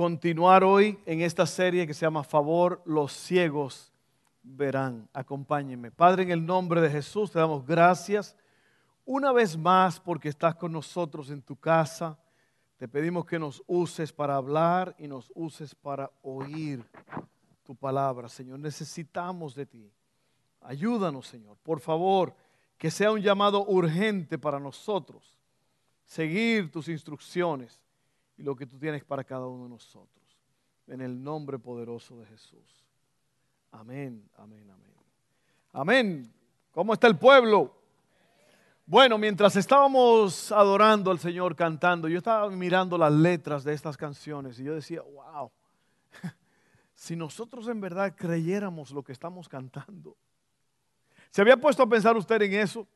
continuar hoy en esta serie que se llama Favor, los ciegos verán. Acompáñenme. Padre, en el nombre de Jesús te damos gracias una vez más porque estás con nosotros en tu casa. Te pedimos que nos uses para hablar y nos uses para oír tu palabra. Señor, necesitamos de ti. Ayúdanos, Señor. Por favor, que sea un llamado urgente para nosotros. Seguir tus instrucciones y lo que tú tienes para cada uno de nosotros. En el nombre poderoso de Jesús. Amén, amén, amén. Amén. ¿Cómo está el pueblo? Bueno, mientras estábamos adorando al Señor cantando, yo estaba mirando las letras de estas canciones y yo decía, wow, si nosotros en verdad creyéramos lo que estamos cantando. ¿Se había puesto a pensar usted en eso?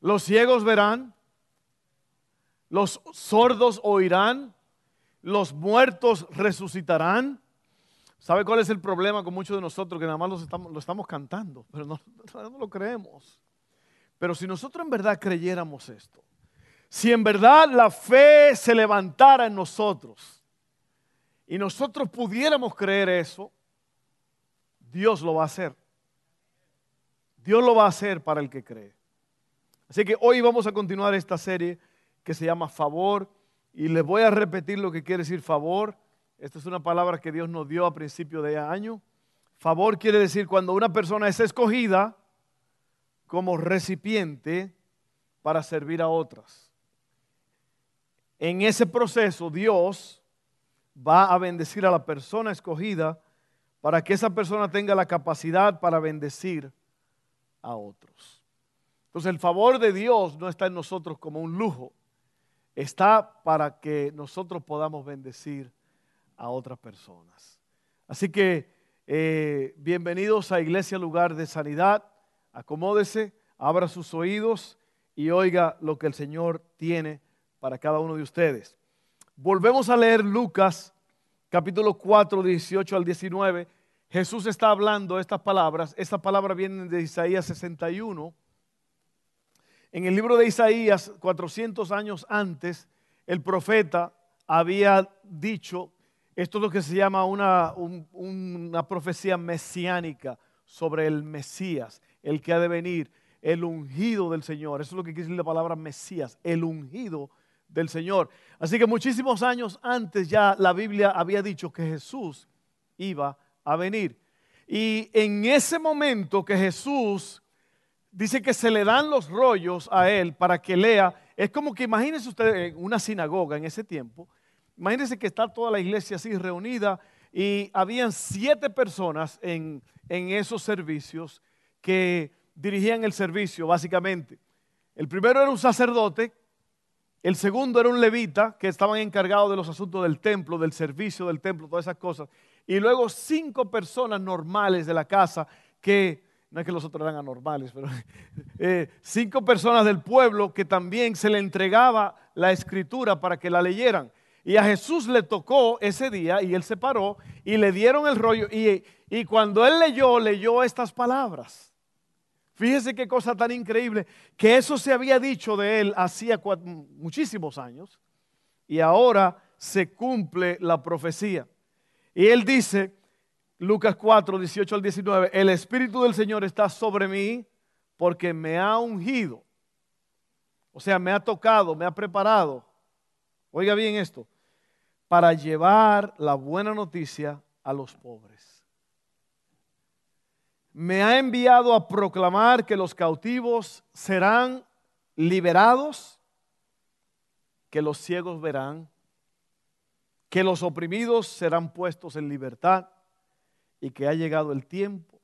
Los ciegos verán, los sordos oirán, los muertos resucitarán. ¿Sabe cuál es el problema con muchos de nosotros? Que nada más lo estamos, lo estamos cantando, pero no, no lo creemos. Pero si nosotros en verdad creyéramos esto, si en verdad la fe se levantara en nosotros y nosotros pudiéramos creer eso, Dios lo va a hacer. Dios lo va a hacer para el que cree. Así que hoy vamos a continuar esta serie que se llama favor. Y les voy a repetir lo que quiere decir favor. Esta es una palabra que Dios nos dio a principio de año. Favor quiere decir cuando una persona es escogida como recipiente para servir a otras. En ese proceso Dios va a bendecir a la persona escogida para que esa persona tenga la capacidad para bendecir a otros. Entonces el favor de Dios no está en nosotros como un lujo, está para que nosotros podamos bendecir a otras personas. Así que eh, bienvenidos a Iglesia Lugar de Sanidad. Acomódese, abra sus oídos y oiga lo que el Señor tiene para cada uno de ustedes. Volvemos a leer Lucas capítulo 4, 18 al 19. Jesús está hablando estas palabras. Estas palabras vienen de Isaías 61 en el libro de Isaías, 400 años antes, el profeta había dicho, esto es lo que se llama una, una profecía mesiánica sobre el Mesías, el que ha de venir, el ungido del Señor. Eso es lo que quiere decir la palabra Mesías, el ungido del Señor. Así que muchísimos años antes ya la Biblia había dicho que Jesús iba a venir. Y en ese momento que Jesús dice que se le dan los rollos a él para que lea. Es como que imagínense ustedes en una sinagoga en ese tiempo. Imagínense que está toda la iglesia así reunida y habían siete personas en, en esos servicios que dirigían el servicio, básicamente. El primero era un sacerdote, el segundo era un levita, que estaban encargados de los asuntos del templo, del servicio del templo, todas esas cosas. Y luego cinco personas normales de la casa que no es que los otros eran anormales, pero eh, cinco personas del pueblo que también se le entregaba la escritura para que la leyeran. Y a Jesús le tocó ese día y él se paró y le dieron el rollo. Y, y cuando él leyó, leyó estas palabras. Fíjese qué cosa tan increíble, que eso se había dicho de él hacía muchísimos años y ahora se cumple la profecía. Y él dice, Lucas 4, 18 al 19, el Espíritu del Señor está sobre mí porque me ha ungido. O sea, me ha tocado, me ha preparado. Oiga bien esto, para llevar la buena noticia a los pobres. Me ha enviado a proclamar que los cautivos serán liberados, que los ciegos verán, que los oprimidos serán puestos en libertad y que ha llegado el tiempo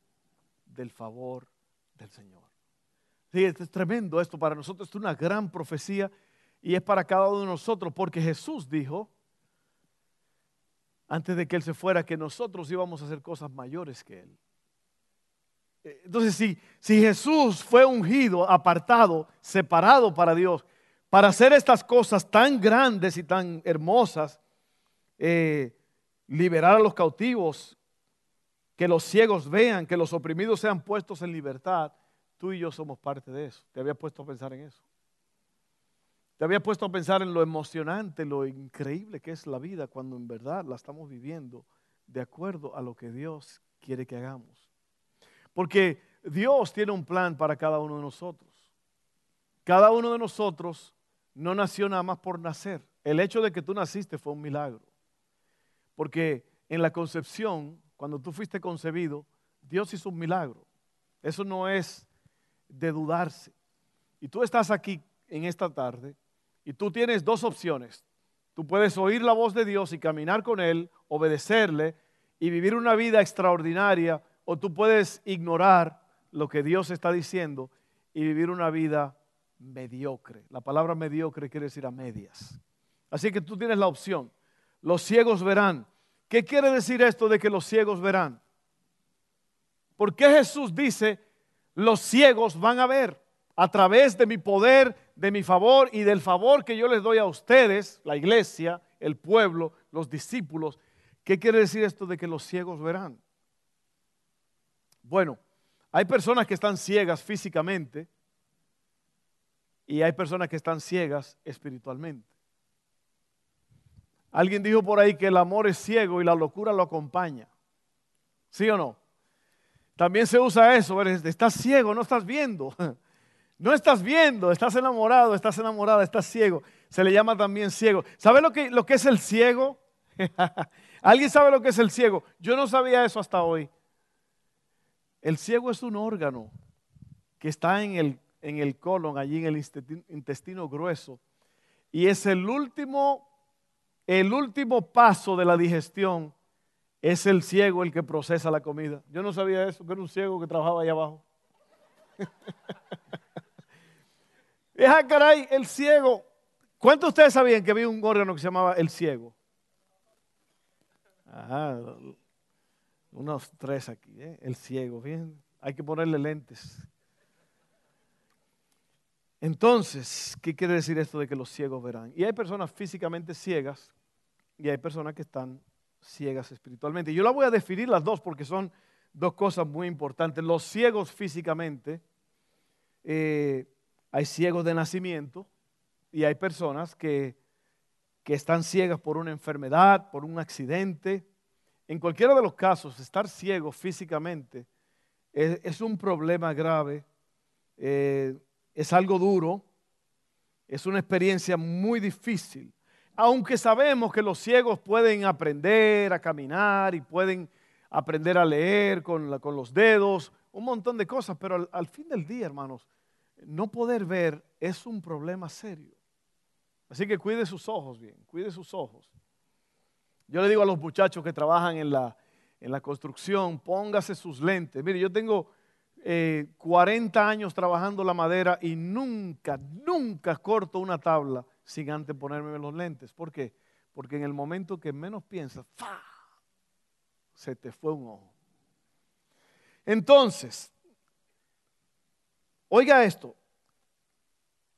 del favor del Señor. Sí, es tremendo esto para nosotros, es una gran profecía y es para cada uno de nosotros porque Jesús dijo, antes de que Él se fuera, que nosotros íbamos a hacer cosas mayores que Él. Eh, entonces, si, si Jesús fue ungido, apartado, separado para Dios, para hacer estas cosas tan grandes y tan hermosas, eh, liberar a los cautivos, que los ciegos vean, que los oprimidos sean puestos en libertad, tú y yo somos parte de eso. Te había puesto a pensar en eso. Te había puesto a pensar en lo emocionante, lo increíble que es la vida cuando en verdad la estamos viviendo de acuerdo a lo que Dios quiere que hagamos. Porque Dios tiene un plan para cada uno de nosotros. Cada uno de nosotros no nació nada más por nacer. El hecho de que tú naciste fue un milagro. Porque en la concepción, cuando tú fuiste concebido, Dios hizo un milagro. Eso no es de dudarse. Y tú estás aquí en esta tarde y tú tienes dos opciones. Tú puedes oír la voz de Dios y caminar con Él, obedecerle y vivir una vida extraordinaria, o tú puedes ignorar lo que Dios está diciendo y vivir una vida mediocre. La palabra mediocre quiere decir a medias. Así que tú tienes la opción. Los ciegos verán. ¿Qué quiere decir esto de que los ciegos verán? ¿Por qué Jesús dice, los ciegos van a ver a través de mi poder de mi favor y del favor que yo les doy a ustedes, la iglesia, el pueblo, los discípulos. ¿Qué quiere decir esto de que los ciegos verán? Bueno, hay personas que están ciegas físicamente y hay personas que están ciegas espiritualmente. Alguien dijo por ahí que el amor es ciego y la locura lo acompaña. ¿Sí o no? También se usa eso, estás ciego, no estás viendo. No estás viendo, estás enamorado, estás enamorada, estás ciego. Se le llama también ciego. ¿Sabe lo que, lo que es el ciego? ¿Alguien sabe lo que es el ciego? Yo no sabía eso hasta hoy. El ciego es un órgano que está en el, en el colon, allí en el intestino grueso. Y es el último, el último paso de la digestión. Es el ciego el que procesa la comida. Yo no sabía eso, que era un ciego que trabajaba ahí abajo. Deja caray, el ciego. ¿Cuántos de ustedes sabían que había un órgano que se llamaba el ciego? Ajá, unos tres aquí, ¿eh? el ciego. Bien, hay que ponerle lentes. Entonces, ¿qué quiere decir esto de que los ciegos verán? Y hay personas físicamente ciegas y hay personas que están ciegas espiritualmente. Yo la voy a definir las dos porque son dos cosas muy importantes. Los ciegos físicamente eh, hay ciegos de nacimiento y hay personas que, están ciegas por una enfermedad, por un accidente. En cualquiera de los casos, estar ciego físicamente es, un problema grave, eh, es algo duro, es una experiencia muy difícil. Aunque sabemos que los ciegos pueden aprender a caminar y pueden aprender a leer con, los dedos, un montón de cosas, pero al fin del día, hermanos, no poder ver es un problema serio. Así que cuide sus ojos bien, cuide sus ojos. Yo le digo a los muchachos que trabajan en la, en la construcción, póngase sus lentes. Mire, yo tengo 40 eh, años trabajando la madera y nunca, nunca corto una tabla sin antes ponerme los lentes. ¿Por qué? Porque en el momento que menos piensas, se te fue un ojo. Entonces, Oiga esto.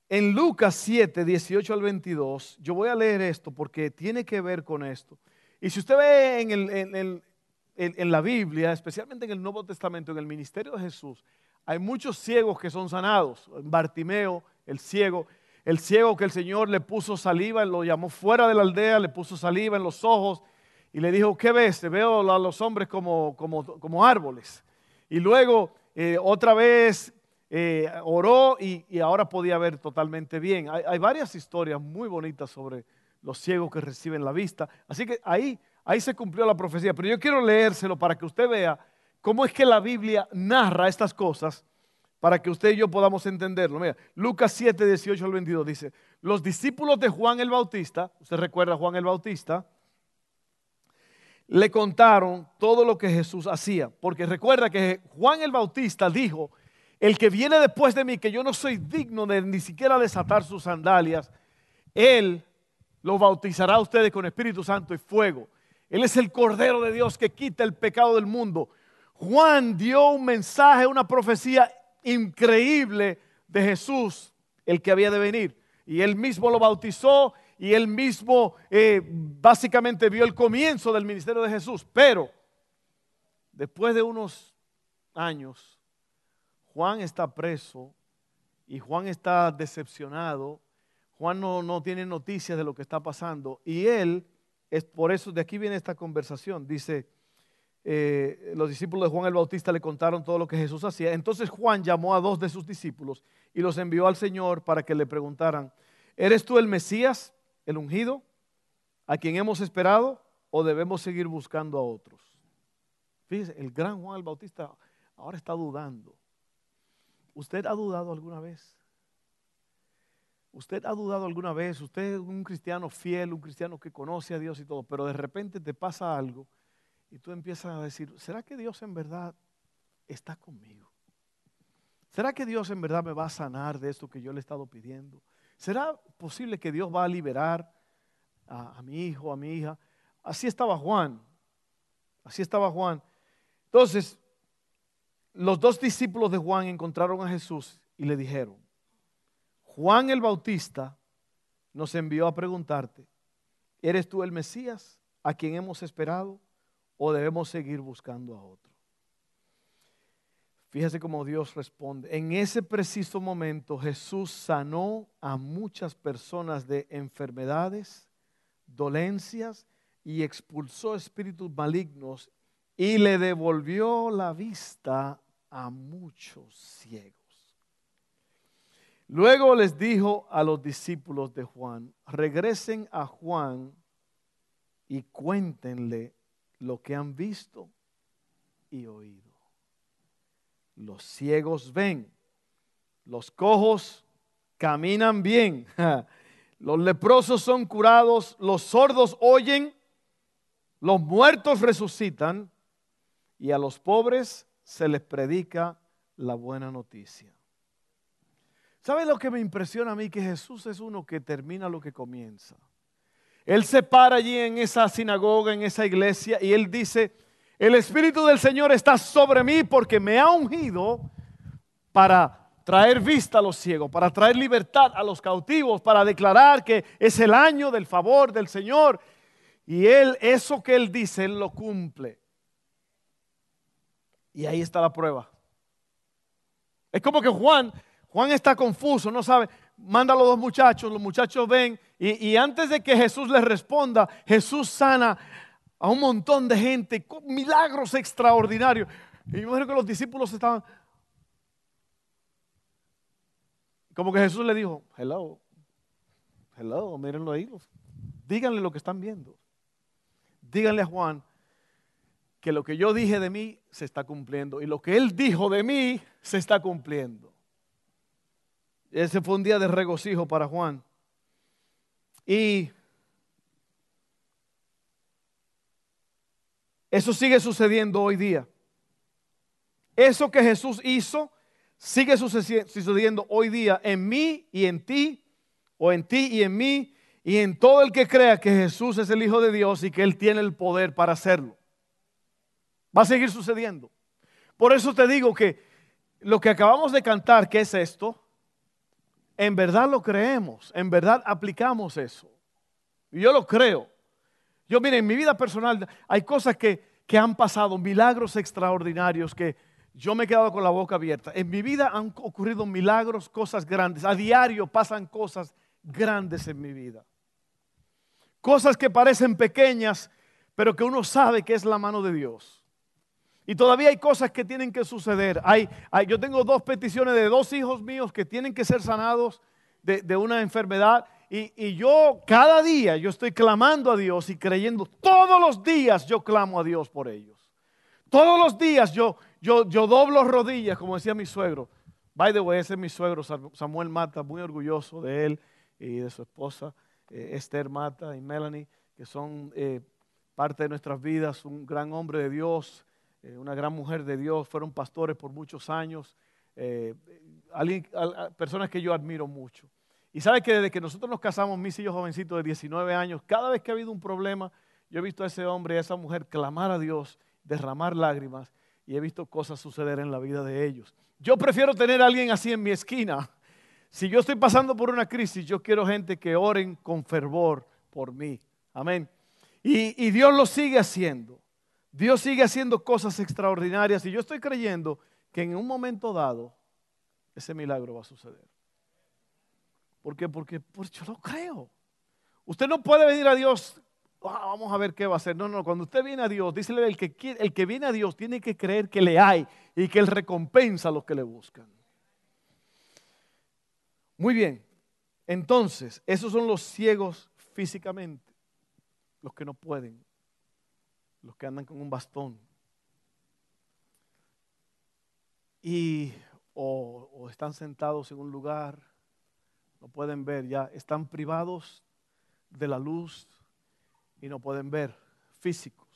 En Lucas 7, 18 al 22, yo voy a leer esto porque tiene que ver con esto. Y si usted ve en, en, la Biblia, especialmente en el Nuevo Testamento, en el ministerio de Jesús, hay muchos ciegos que son sanados. Bartimeo, el ciego, el ciego que el Señor le puso saliva, lo llamó fuera de la aldea, le puso saliva en los ojos y le dijo, ¿qué ves? Veo a los hombres como, como, árboles. Y luego eh, otra vez eh, oró y, ahora podía ver totalmente bien. Hay, varias historias muy bonitas sobre los ciegos que reciben la vista. Así que ahí, ahí se cumplió la profecía. Pero yo quiero leérselo para que usted vea cómo es que la Biblia narra estas cosas para que usted y yo podamos entenderlo. Mira, Lucas 7, 18 al 22 dice, los discípulos de Juan el Bautista, usted recuerda a Juan el Bautista, le contaron todo lo que Jesús hacía. Porque recuerda que Juan el Bautista dijo, el que viene después de mí, que yo no soy digno de ni siquiera desatar sus sandalias, Él los bautizará a ustedes con Espíritu Santo y fuego. Él es el Cordero de Dios que quita el pecado del mundo. Juan dio un mensaje, una profecía increíble de Jesús, el que había de venir. Y él mismo lo bautizó y él mismo eh, básicamente vio el comienzo del ministerio de Jesús. Pero después de unos años, Juan está preso y Juan está decepcionado. Juan no, no tiene noticias de lo que está pasando. Y él, es por eso de aquí viene esta conversación. Dice, eh, los discípulos de Juan el Bautista le contaron todo lo que Jesús hacía. Entonces Juan llamó a dos de sus discípulos y los envió al Señor para que le preguntaran, ¿eres tú el Mesías, el ungido, a quien hemos esperado o debemos seguir buscando a otros? Fíjese, el gran Juan el Bautista ahora está dudando. ¿Usted ha dudado alguna vez? ¿Usted ha dudado alguna vez? Usted es un cristiano fiel, un cristiano que conoce a Dios y todo, pero de repente te pasa algo y tú empiezas a decir, ¿será que Dios en verdad está conmigo? ¿Será que Dios en verdad me va a sanar de esto que yo le he estado pidiendo? ¿Será posible que Dios va a liberar a, mi hijo, a mi hija? Así estaba Juan. Así estaba Juan. Entonces, los dos discípulos de Juan encontraron a Jesús y le dijeron, Juan el Bautista nos envió a preguntarte, ¿eres tú el Mesías a quien hemos esperado? o debemos seguir buscando a otro? Fíjese cómo Dios responde. En ese preciso momento Jesús sanó a muchas personas de enfermedades, dolencias y expulsó espíritus malignos y le devolvió la vista a muchos ciegos. Luego les dijo a los discípulos de Juan, regresen a Juan y cuéntenle lo que han visto y oído. Los ciegos ven, los cojos caminan bien, los leprosos son curados, los sordos oyen, los muertos resucitan y a los pobres se les predica la buena noticia. ¿Sabe lo que me impresiona a mí? Que Jesús es uno que termina lo que comienza. Él se para allí en esa sinagoga, en esa iglesia, y él dice, el Espíritu del Señor está sobre mí porque me ha ungido para traer vista a los ciegos, para traer libertad a los cautivos, para declarar que es el año del favor del Señor. Y él, eso que él dice, él lo cumple. Y ahí está la prueba. Es como que Juan, Juan está confuso, no sabe, manda a los dos muchachos, los muchachos ven y, antes de que Jesús les responda, Jesús sana a un montón de gente con milagros extraordinarios. Y yo creo que los discípulos estaban... Como que Jesús le dijo, hello, hello, mírenlo ahí. Díganle lo que están viendo. Díganle a Juan que lo que yo dije de mí se está cumpliendo y lo que él dijo de mí se está cumpliendo. Ese fue un día de regocijo para Juan. Y eso sigue sucediendo hoy día. Eso que Jesús hizo sigue sucediendo hoy día en mí y en ti, o en ti y en mí, y en todo el que crea que Jesús es el Hijo de Dios y que Él tiene el poder para hacerlo. Va a seguir sucediendo. Por eso te digo que lo que acabamos de cantar, que es esto, en verdad lo creemos, en verdad aplicamos eso. Y yo lo creo. Yo, mire, en mi vida personal hay cosas que, que han pasado, milagros extraordinarios que yo me he quedado con la boca abierta. En mi vida han ocurrido milagros, cosas grandes. A diario pasan cosas grandes en mi vida. Cosas que parecen pequeñas, pero que uno sabe que es la mano de Dios. Y todavía hay cosas que tienen que suceder. Hay, yo tengo dos peticiones de dos hijos míos que tienen que ser sanados de, una enfermedad. Y, yo cada día yo estoy clamando a Dios y creyendo. Todos los días yo clamo a Dios por ellos. Todos los días yo, yo, yo doblo rodillas, como decía mi suegro. By the way, ese es mi suegro, Samuel Mata, muy orgulloso de él y de su esposa, eh, Esther Mata y Melanie, que son eh, parte de nuestras vidas, un gran hombre de Dios, eh, una gran mujer de Dios, fueron pastores por muchos años, eh, personas que yo admiro mucho. Y sabe que desde que nosotros nos casamos, mis hijos jovencitos de 19 años, cada vez que ha habido un problema, Yo he visto a ese hombre y a esa mujer clamar a Dios, derramar lágrimas y he visto cosas suceder en la vida de ellos. Yo prefiero tener a alguien así en mi esquina. Si yo estoy pasando por una crisis, yo quiero gente que oren con fervor por mí. Amén. Y, y Dios lo sigue haciendo. Dios sigue haciendo cosas extraordinarias y yo estoy creyendo que en un momento dado ese milagro va a suceder. ¿Por qué? Porque pues, yo lo creo. Usted no puede venir a Dios Ah, vamos a ver qué va a hacer. No, no, cuando usted viene a Dios, dice el que, el que viene a Dios tiene que creer que le hay y que Él recompensa a los que le buscan. Muy bien, entonces, esos son los ciegos físicamente, los que no pueden, los que andan con un bastón. Y o, están sentados en un lugar, no pueden ver, ya están privados de la luz y no pueden ver, físicos.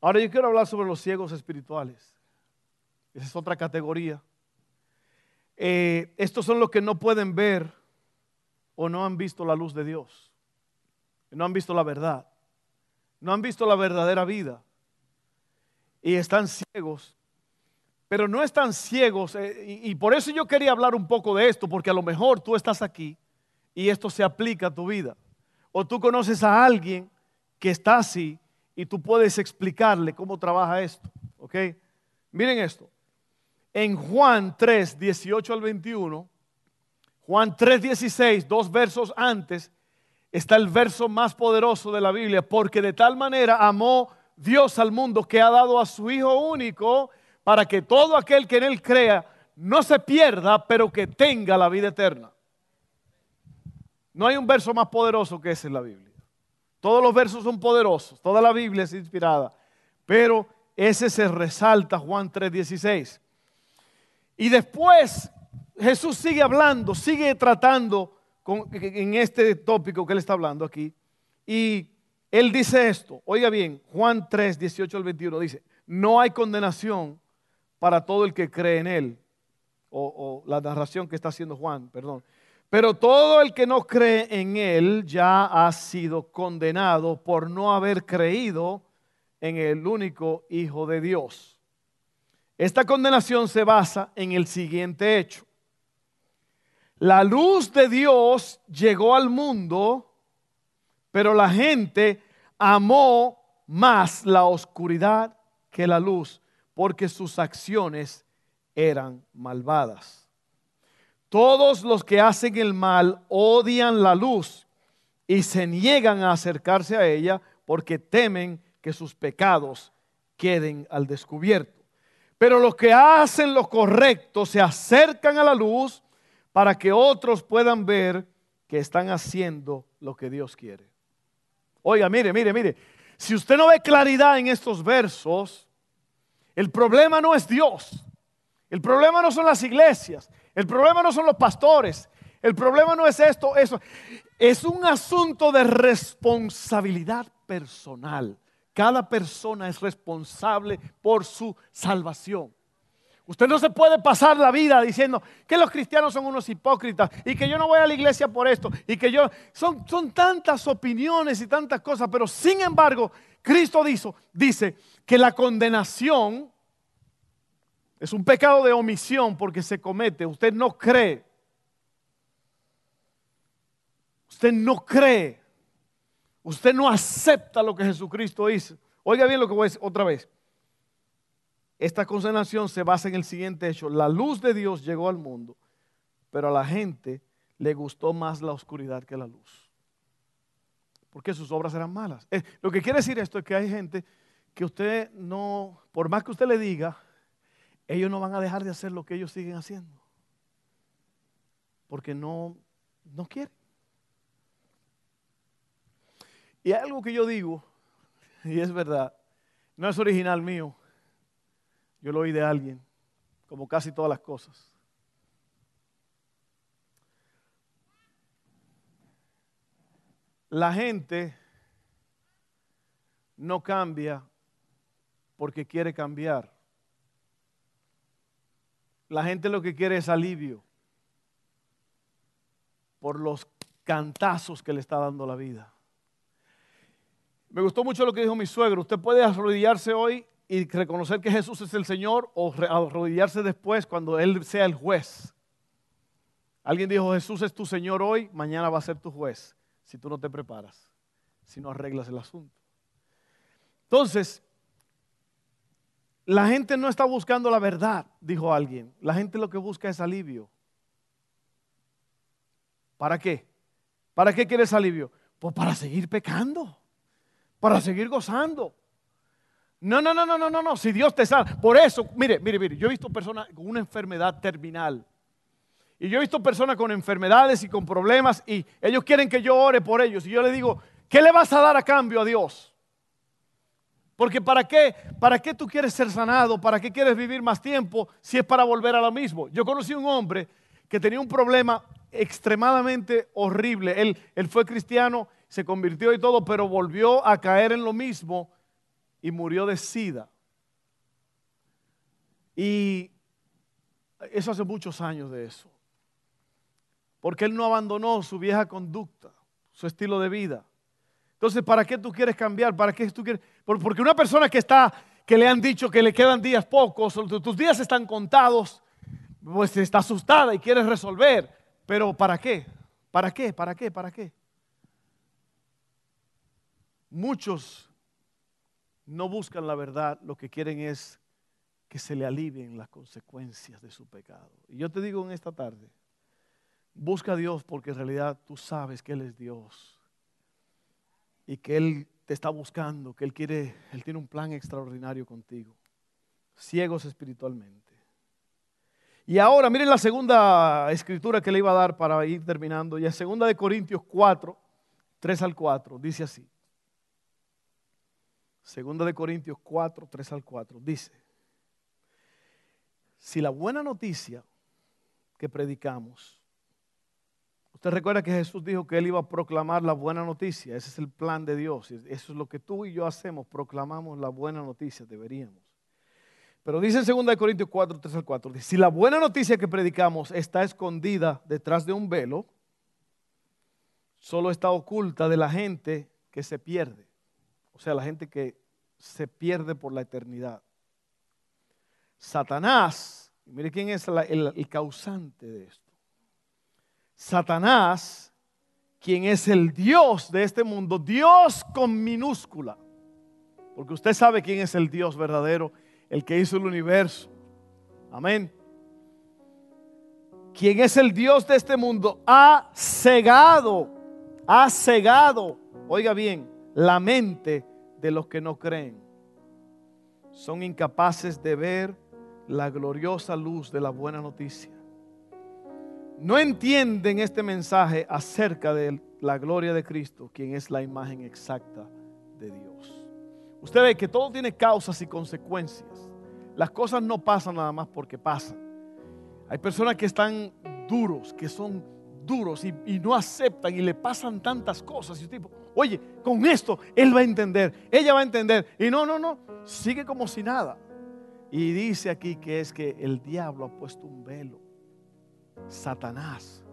Ahora yo quiero hablar sobre los ciegos espirituales. Esa es otra categoría. Eh, estos son los que no pueden ver o no han visto la luz de Dios. No han visto la verdad. No han visto la verdadera vida. Y están ciegos. Pero no están ciegos. Eh, y por eso yo quería hablar un poco de esto, porque a lo mejor tú estás aquí y esto se aplica a tu vida. O tú conoces a alguien que está así y tú puedes explicarle cómo trabaja esto. ¿Ok? Miren esto. En Juan 3, 18 al 21, Juan 3, 16, dos versos antes, está el verso más poderoso de la Biblia, porque de tal manera amó Dios al mundo que ha dado a su Hijo único para que todo aquel que en Él crea no se pierda, pero que tenga la vida eterna. No hay un verso más poderoso que ese en la Biblia. Todos los versos son poderosos, toda la Biblia es inspirada, pero ese se resalta Juan 3:16. Y después Jesús sigue hablando, sigue tratando en este tópico que él está hablando aquí. Y él dice esto, oiga bien, Juan 3, 18 al 21 dice, no hay condenación para todo el que cree en él. O, la narración que está haciendo Juan, perdón. Pero todo el que no cree en Él ya ha sido condenado por no haber creído en el único Hijo de Dios. Esta condenación se basa en el siguiente hecho. La luz de Dios llegó al mundo, pero la gente amó más la oscuridad que la luz, porque sus acciones eran malvadas. Todos los que hacen el mal odian la luz y se niegan a acercarse a ella porque temen que sus pecados queden al descubierto. Pero los que hacen lo correcto se acercan a la luz para que otros puedan ver que están haciendo lo que Dios quiere. Oiga, mire, mire, mire. Si usted no ve claridad en estos versos, el problema no es Dios. El problema no son las iglesias. El problema no son los pastores. El problema no es esto, eso. Es un asunto de responsabilidad personal. Cada persona es responsable por su salvación. Usted no se puede pasar la vida diciendo que los cristianos son unos hipócritas y que yo no voy a la iglesia por esto y que yo... Son, son tantas opiniones y tantas cosas, pero sin embargo, Cristo dice, dice que la condenación es un pecado de omisión porque se comete. Usted no cree. Usted no cree. Usted no acepta lo que Jesucristo hizo. Oiga bien lo que voy a decir otra vez. Esta condenación se basa en el siguiente hecho. La luz de Dios llegó al mundo, pero a la gente le gustó más la oscuridad que la luz. Porque sus obras eran malas. Eh, lo que quiere decir esto es que hay gente que usted no, por más que usted le diga, ellos no van a dejar de hacer lo que ellos siguen haciendo. Porque no, no quieren. Y hay algo que yo digo, y es verdad, no es original mío, yo lo oí de alguien, como casi todas las cosas. La gente no cambia porque quiere cambiar. La gente lo que quiere es alivio por los cantazos que le está dando la vida. Me gustó mucho lo que dijo mi suegro. Usted puede arrodillarse hoy y reconocer que Jesús es el Señor o arrodillarse después cuando Él sea el juez. Alguien dijo, Jesús es tu Señor hoy, mañana va a ser tu juez, si tú no te preparas, si no arreglas el asunto. Entonces, la gente no está buscando la verdad, dijo alguien. La gente lo que busca es alivio. ¿Para qué? ¿Para qué quieres alivio? Pues para seguir pecando, para seguir gozando. No, no, no, no, no, no, no. Si Dios te sana. Por eso, mire, mire, mire, yo he visto personas con una enfermedad terminal. Y yo he visto personas con enfermedades y con problemas y ellos quieren que yo ore por ellos. Y yo le digo, ¿qué le vas a dar a cambio a Dios? Porque ¿para qué? ¿Para qué tú quieres ser sanado? ¿Para qué quieres vivir más tiempo si es para volver a lo mismo? Yo conocí un hombre que tenía un problema extremadamente horrible. Él, él fue cristiano, se convirtió y todo, pero volvió a caer en lo mismo y murió de sida. Y eso hace muchos años de eso. Porque él no abandonó su vieja conducta, su estilo de vida. Entonces, ¿para qué tú quieres cambiar? ¿Para qué tú quieres? Porque una persona que está, que le han dicho que le quedan días pocos, tus días están contados, pues está asustada y quiere resolver. Pero ¿para qué? ¿Para qué? ¿Para qué? ¿Para qué? Muchos no buscan la verdad, lo que quieren es que se le alivien las consecuencias de su pecado. Y yo te digo en esta tarde, busca a Dios porque en realidad tú sabes que Él es Dios y que Él te está buscando, que Él quiere, Él tiene un plan extraordinario contigo. Ciegos espiritualmente. Y ahora miren la segunda escritura que le iba a dar para ir terminando. Y es segunda de Corintios 4, 3 al 4. Dice así. Segunda de Corintios 4, 3 al 4, dice, si la buena noticia que predicamos, usted recuerda que Jesús dijo que él iba a proclamar la buena noticia, ese es el plan de Dios, eso es lo que tú y yo hacemos, proclamamos la buena noticia, deberíamos. Pero dice en 2 Corintios 4, 3 al 4, dice, si la buena noticia que predicamos está escondida detrás de un velo, solo está oculta de la gente que se pierde. O sea, la gente que se pierde por la eternidad. Satanás, mire quién es el, causante de esto. Satanás, quien es el Dios de este mundo, Dios con minúscula, porque usted sabe quién es el Dios verdadero, el que hizo el universo. Amén. Quien es el Dios de este mundo ha cegado, ha cegado, oiga bien, la mente de los que no creen. Son incapaces de ver la gloriosa luz de la buena noticia. No entienden este mensaje acerca de la gloria de Cristo, quien es la imagen exacta de Dios. Usted ve que todo tiene causas y consecuencias. Las cosas no pasan nada más porque pasan. Hay personas que están duros, que son duros y, no aceptan y le pasan tantas cosas. Y tipo, oye, con esto él va a entender, ella va a entender. Y no, no, no, sigue como si nada. Y dice aquí que es que el diablo ha puesto un velo. Satanás.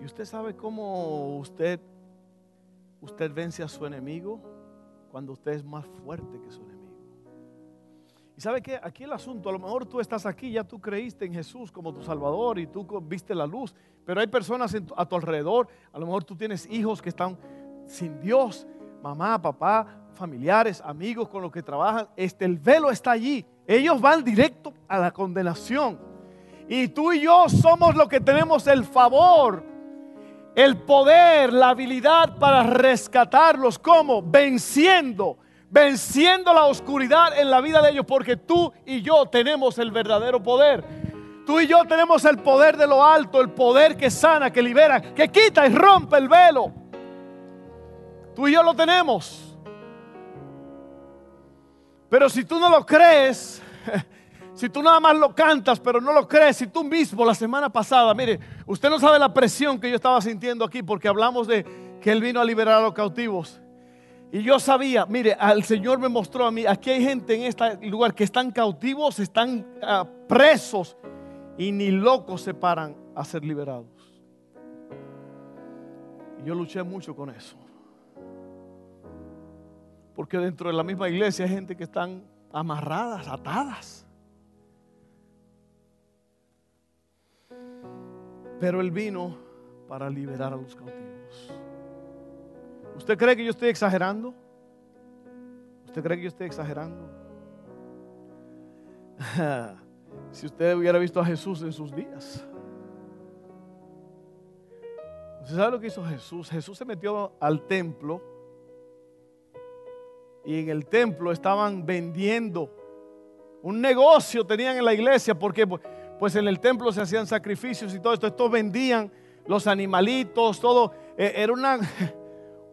Y usted sabe cómo usted, usted vence a su enemigo cuando usted es más fuerte que su enemigo. Y sabe que aquí el asunto, a lo mejor tú estás aquí, ya tú creíste en Jesús como tu Salvador y tú viste la luz, pero hay personas a tu alrededor, a lo mejor tú tienes hijos que están sin Dios, mamá, papá, familiares, amigos con los que trabajan, este, el velo está allí. Ellos van directo a la condenación. Y tú y yo somos los que tenemos el favor, el poder, la habilidad para rescatarlos. ¿Cómo? Venciendo venciendo la oscuridad en la vida de ellos, porque tú y yo tenemos el verdadero poder. Tú y yo tenemos el poder de lo alto, el poder que sana, que libera, que quita y rompe el velo. Tú y yo lo tenemos. Pero si tú no lo crees, si tú nada más lo cantas, pero no lo crees, si tú mismo la semana pasada, mire, usted no sabe la presión que yo estaba sintiendo aquí porque hablamos de que Él vino a liberar a los cautivos. Y yo sabía, mire, al Señor me mostró a mí, aquí hay gente en este lugar que están cautivos, están ah, presos y ni locos se paran a ser liberados. Y yo luché mucho con eso. Porque dentro de la misma iglesia hay gente que están amarradas, atadas. Pero Él vino para liberar a los cautivos. ¿Usted cree que yo estoy exagerando? ¿Usted cree que yo estoy exagerando? si usted hubiera visto a Jesús en sus días. ¿Usted sabe lo que hizo Jesús? Jesús se metió al templo y en el templo estaban vendiendo. Un negocio tenían en la iglesia porque pues en el templo se hacían sacrificios y todo esto. Estos vendían los animalitos, todo. Eh, era una,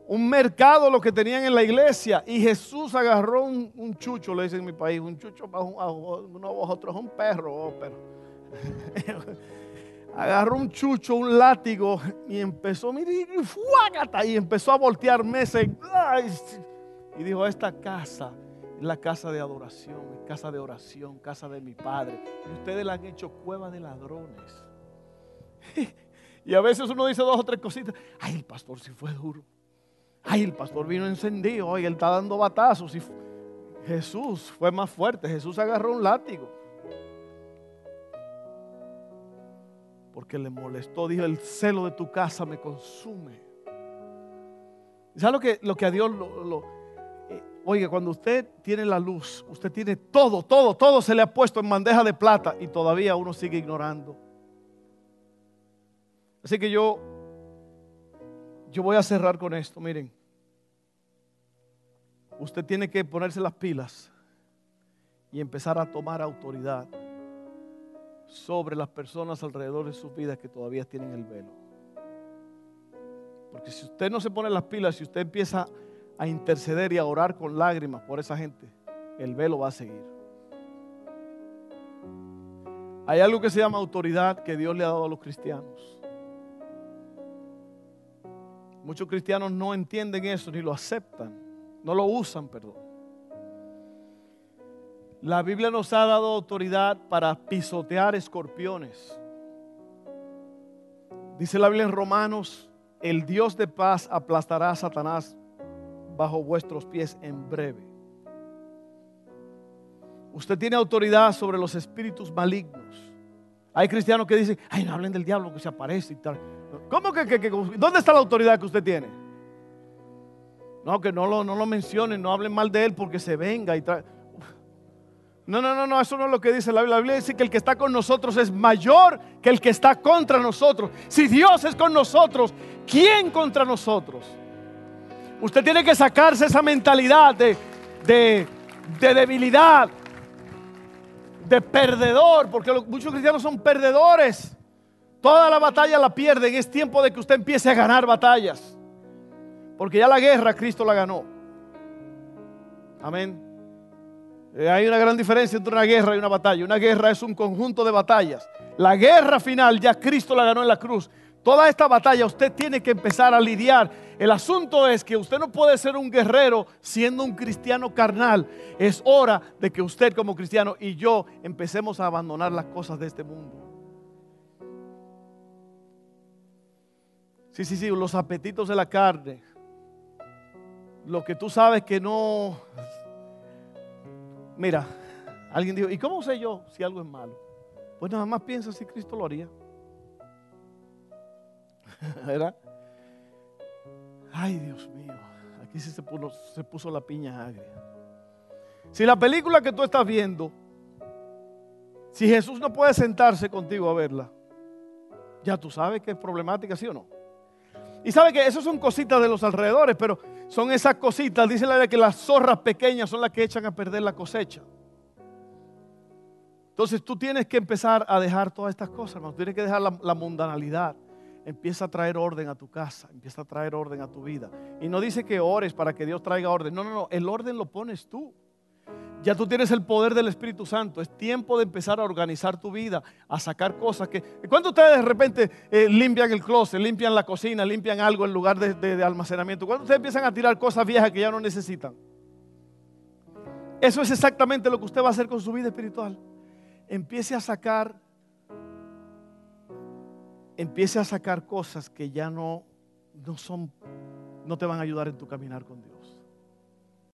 un mercado lo que tenían en la iglesia. Y Jesús agarró un, chucho, le dicen en mi país, un chucho para otro es un perro, oh, agarró un chucho, un látigo y empezó, mire, y empezó a voltear mesas. Y dijo, esta casa es la casa de adoración, casa de oración, casa de mi Padre. Y ustedes la han hecho cueva de ladrones. y a veces uno dice dos o tres cositas. Ay, el pastor sí fue duro. Ay, el pastor vino encendido. Ay, él está dando batazos. Y Jesús fue más fuerte. Jesús agarró un látigo. Porque le molestó. Dijo, el celo de tu casa me consume. ¿Sabes lo que, lo que a Dios lo Oiga, cuando usted tiene la luz, usted tiene todo, todo, todo se le ha puesto en bandeja de plata y todavía uno sigue ignorando. Así que yo, yo voy a cerrar con esto. Miren, usted tiene que ponerse las pilas y empezar a tomar autoridad sobre las personas alrededor de sus vidas que todavía tienen el velo. Porque si usted no se pone las pilas, si usted empieza a interceder y a orar con lágrimas por esa gente, el velo va a seguir. Hay algo que se llama autoridad que Dios le ha dado a los cristianos. Muchos cristianos no entienden eso ni lo aceptan, no lo usan, perdón. La Biblia nos ha dado autoridad para pisotear escorpiones. Dice la Biblia en Romanos, el Dios de paz aplastará a Satanás bajo vuestros pies en breve. Usted tiene autoridad sobre los espíritus malignos. Hay cristianos que dicen, ay, no hablen del diablo que se aparece y tal. ¿Cómo que, dónde está la autoridad que usted tiene? No, que no lo, no lo mencionen, no hablen mal de él porque se venga y trae. No, no, no, no, eso no es lo que dice la Biblia. La Biblia dice que el que está con nosotros es mayor que el que está contra nosotros. Si Dios es con nosotros, ¿quién contra nosotros? Usted tiene que sacarse esa mentalidad de, de, debilidad, de perdedor, porque muchos cristianos son perdedores. Toda la batalla la pierden. Es tiempo de que usted empiece a ganar batallas. Porque ya la guerra Cristo la ganó. Amén. Eh, hay una gran diferencia entre una guerra y una batalla. Una guerra es un conjunto de batallas. La guerra final ya Cristo la ganó en la cruz. Toda esta batalla usted tiene que empezar a lidiar. El asunto es que usted no puede ser un guerrero siendo un cristiano carnal. Es hora de que usted como cristiano y yo empecemos a abandonar las cosas de este mundo. Sí, sí, sí, los apetitos de la carne. Lo que tú sabes que no... Mira, alguien dijo, ¿y cómo sé yo si algo es malo? Pues nada más piensa si Cristo lo haría. ¿Verdad? Ay, Dios mío, aquí sí se puso, la piña agria. Si la película que tú estás viendo, si Jesús no puede sentarse contigo a verla, ya tú sabes que es problemática, ¿sí o no? Y sabe que eso son cositas de los alrededores, pero son esas cositas, dice la ley que las zorras pequeñas son las que echan a perder la cosecha. Entonces tú tienes que empezar a dejar todas estas cosas, hermano. Tienes que dejar la mundanalidad empieza a traer orden a tu casa, empieza a traer orden a tu vida. Y no dice que ores para que Dios traiga orden. No, no, no, el orden lo pones tú. Ya tú tienes el poder del Espíritu Santo. Es tiempo de empezar a organizar tu vida, a sacar cosas que... ¿Cuántos ustedes de repente eh, limpian el closet, limpian la cocina, limpian algo en lugar de, de almacenamiento? ¿Cuántos ustedes empiezan a tirar cosas viejas que ya no necesitan? Eso es exactamente lo que usted va a hacer con su vida espiritual. Empiece a sacar empiece a sacar cosas que ya no, no son, no te van a ayudar en tu caminar con Dios.